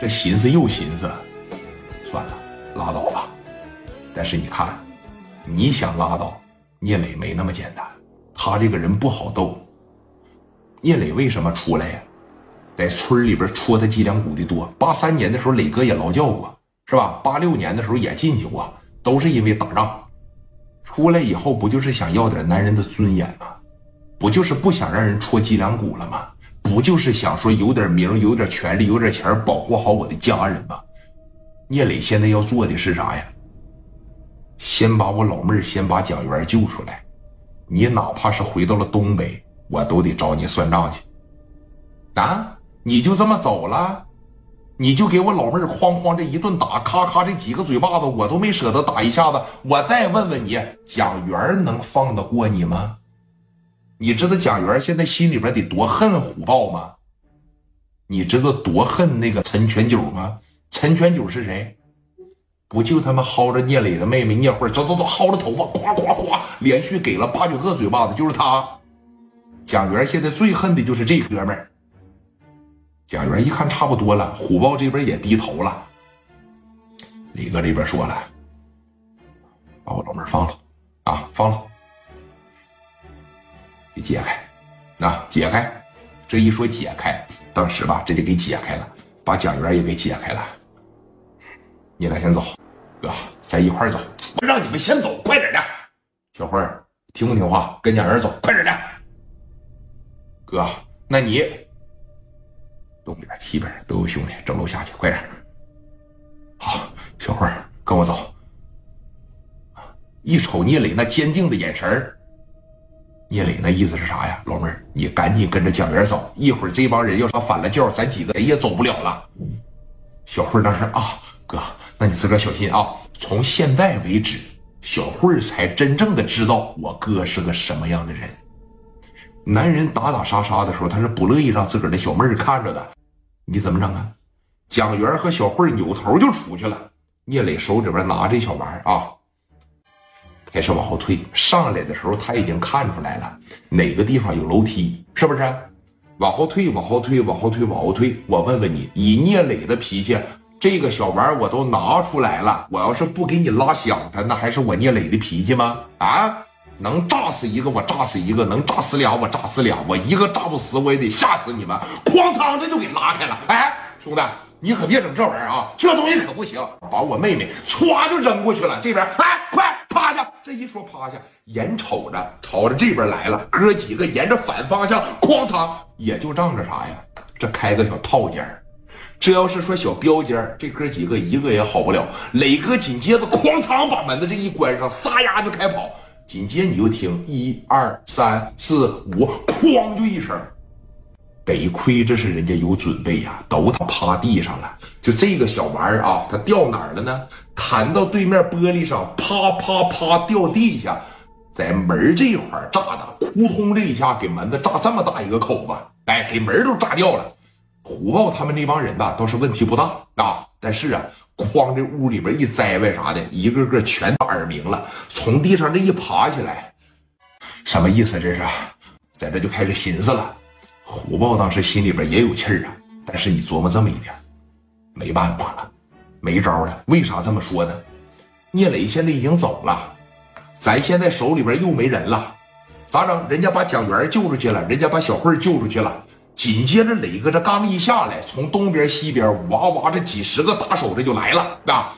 这寻思又寻思，算了，拉倒吧。但是你看，你想拉倒，聂磊没那么简单。他这个人不好斗。聂磊为什么出来呀？在村里边戳他脊梁骨的多。八三年的时候，磊哥也劳教过，是吧？八六年的时候也进去过，都是因为打仗。出来以后，不就是想要点男人的尊严吗？不就是不想让人戳脊梁骨了吗？不就是想说有点名、有点权利、有点钱，保护好我的家人吗？聂磊现在要做的是啥呀？先把我老妹儿，先把蒋元救出来。你哪怕是回到了东北，我都得找你算账去。啊，你就这么走了？你就给我老妹儿哐哐这一顿打，咔咔这几个嘴巴子，我都没舍得打一下子。我再问问你，蒋元能放得过你吗？你知道蒋元现在心里边得多恨虎豹吗？你知道多恨那个陈全九吗？陈全九是谁？不就他妈薅着聂磊的妹妹聂慧，走走走，薅着头发，咵咵咵，连续给了八九个嘴巴子，就是他。蒋元现在最恨的就是这哥们儿。蒋元一看差不多了，虎豹这边也低头了。李哥这边说了：“把我老妹放了，啊，放了。”给解开，啊，解开！这一说解开，当时吧，这就给解开了，把蒋元也给解开了。你俩先走，哥，咱一块走。我让你们先走，快点的。小慧，听不听话？跟蒋元走，快点的。哥，那你东边、西边都有兄弟，整楼下去，快点。好，小慧，跟我走。一瞅聂磊那坚定的眼神儿。聂磊那意思是啥呀？老妹儿，你赶紧跟着蒋元走，一会儿这帮人要是反了教，咱几个谁也走不了了。小慧当时啊，哥，那你自个儿小心啊。从现在为止，小慧才真正的知道我哥是个什么样的人。男人打打杀杀的时候，他是不乐意让自个儿的小妹儿看着的。你怎么整啊？蒋元和小慧扭头就出去了。聂磊手里边拿着小玩意儿啊。开始往后退，上来的时候他已经看出来了哪个地方有楼梯，是不是？往后退，往后退，往后退，往后退。我问问你，以聂磊的脾气，这个小玩意儿我都拿出来了，我要是不给你拉响他，那还是我聂磊的脾气吗？啊，能炸死一个我炸死一个，能炸死俩我炸死俩，我一个炸不死我也得吓死你们！哐当，这就给拉开了。哎，兄弟，你可别整这玩意儿啊，这东西可不行，把我妹妹歘就扔过去了。这边，哎，这一说趴下，眼瞅着朝着这边来了，哥几个沿着反方向哐当，也就仗着啥呀？这开个小套间这要是说小标间这哥几个一个也好不了。磊哥紧接着哐当把门子这一关上，撒丫就开跑。紧接你就听一二三四五，哐就一声。得亏这是人家有准备呀，都他趴地上了。就这个小玩意儿啊，它掉哪儿了呢？弹到对面玻璃上，啪啪啪掉地下，在门这块炸的，扑通这一下给门子炸这么大一个口子，哎，给门都炸掉了。虎豹他们那帮人吧，倒是问题不大啊，但是啊，哐这屋里边一栽歪啥的，一个个全耳鸣了，从地上这一爬起来，什么意思？这是在这就开始寻思了。虎豹当时心里边也有气儿啊，但是你琢磨这么一点，没办法了，没招了。为啥这么说呢？聂磊现在已经走了，咱现在手里边又没人了，咋整？人家把蒋元救出去了，人家把小慧救出去了。紧接着磊哥这刚一下来，从东边西边哇哇这几十个打手这就来了啊！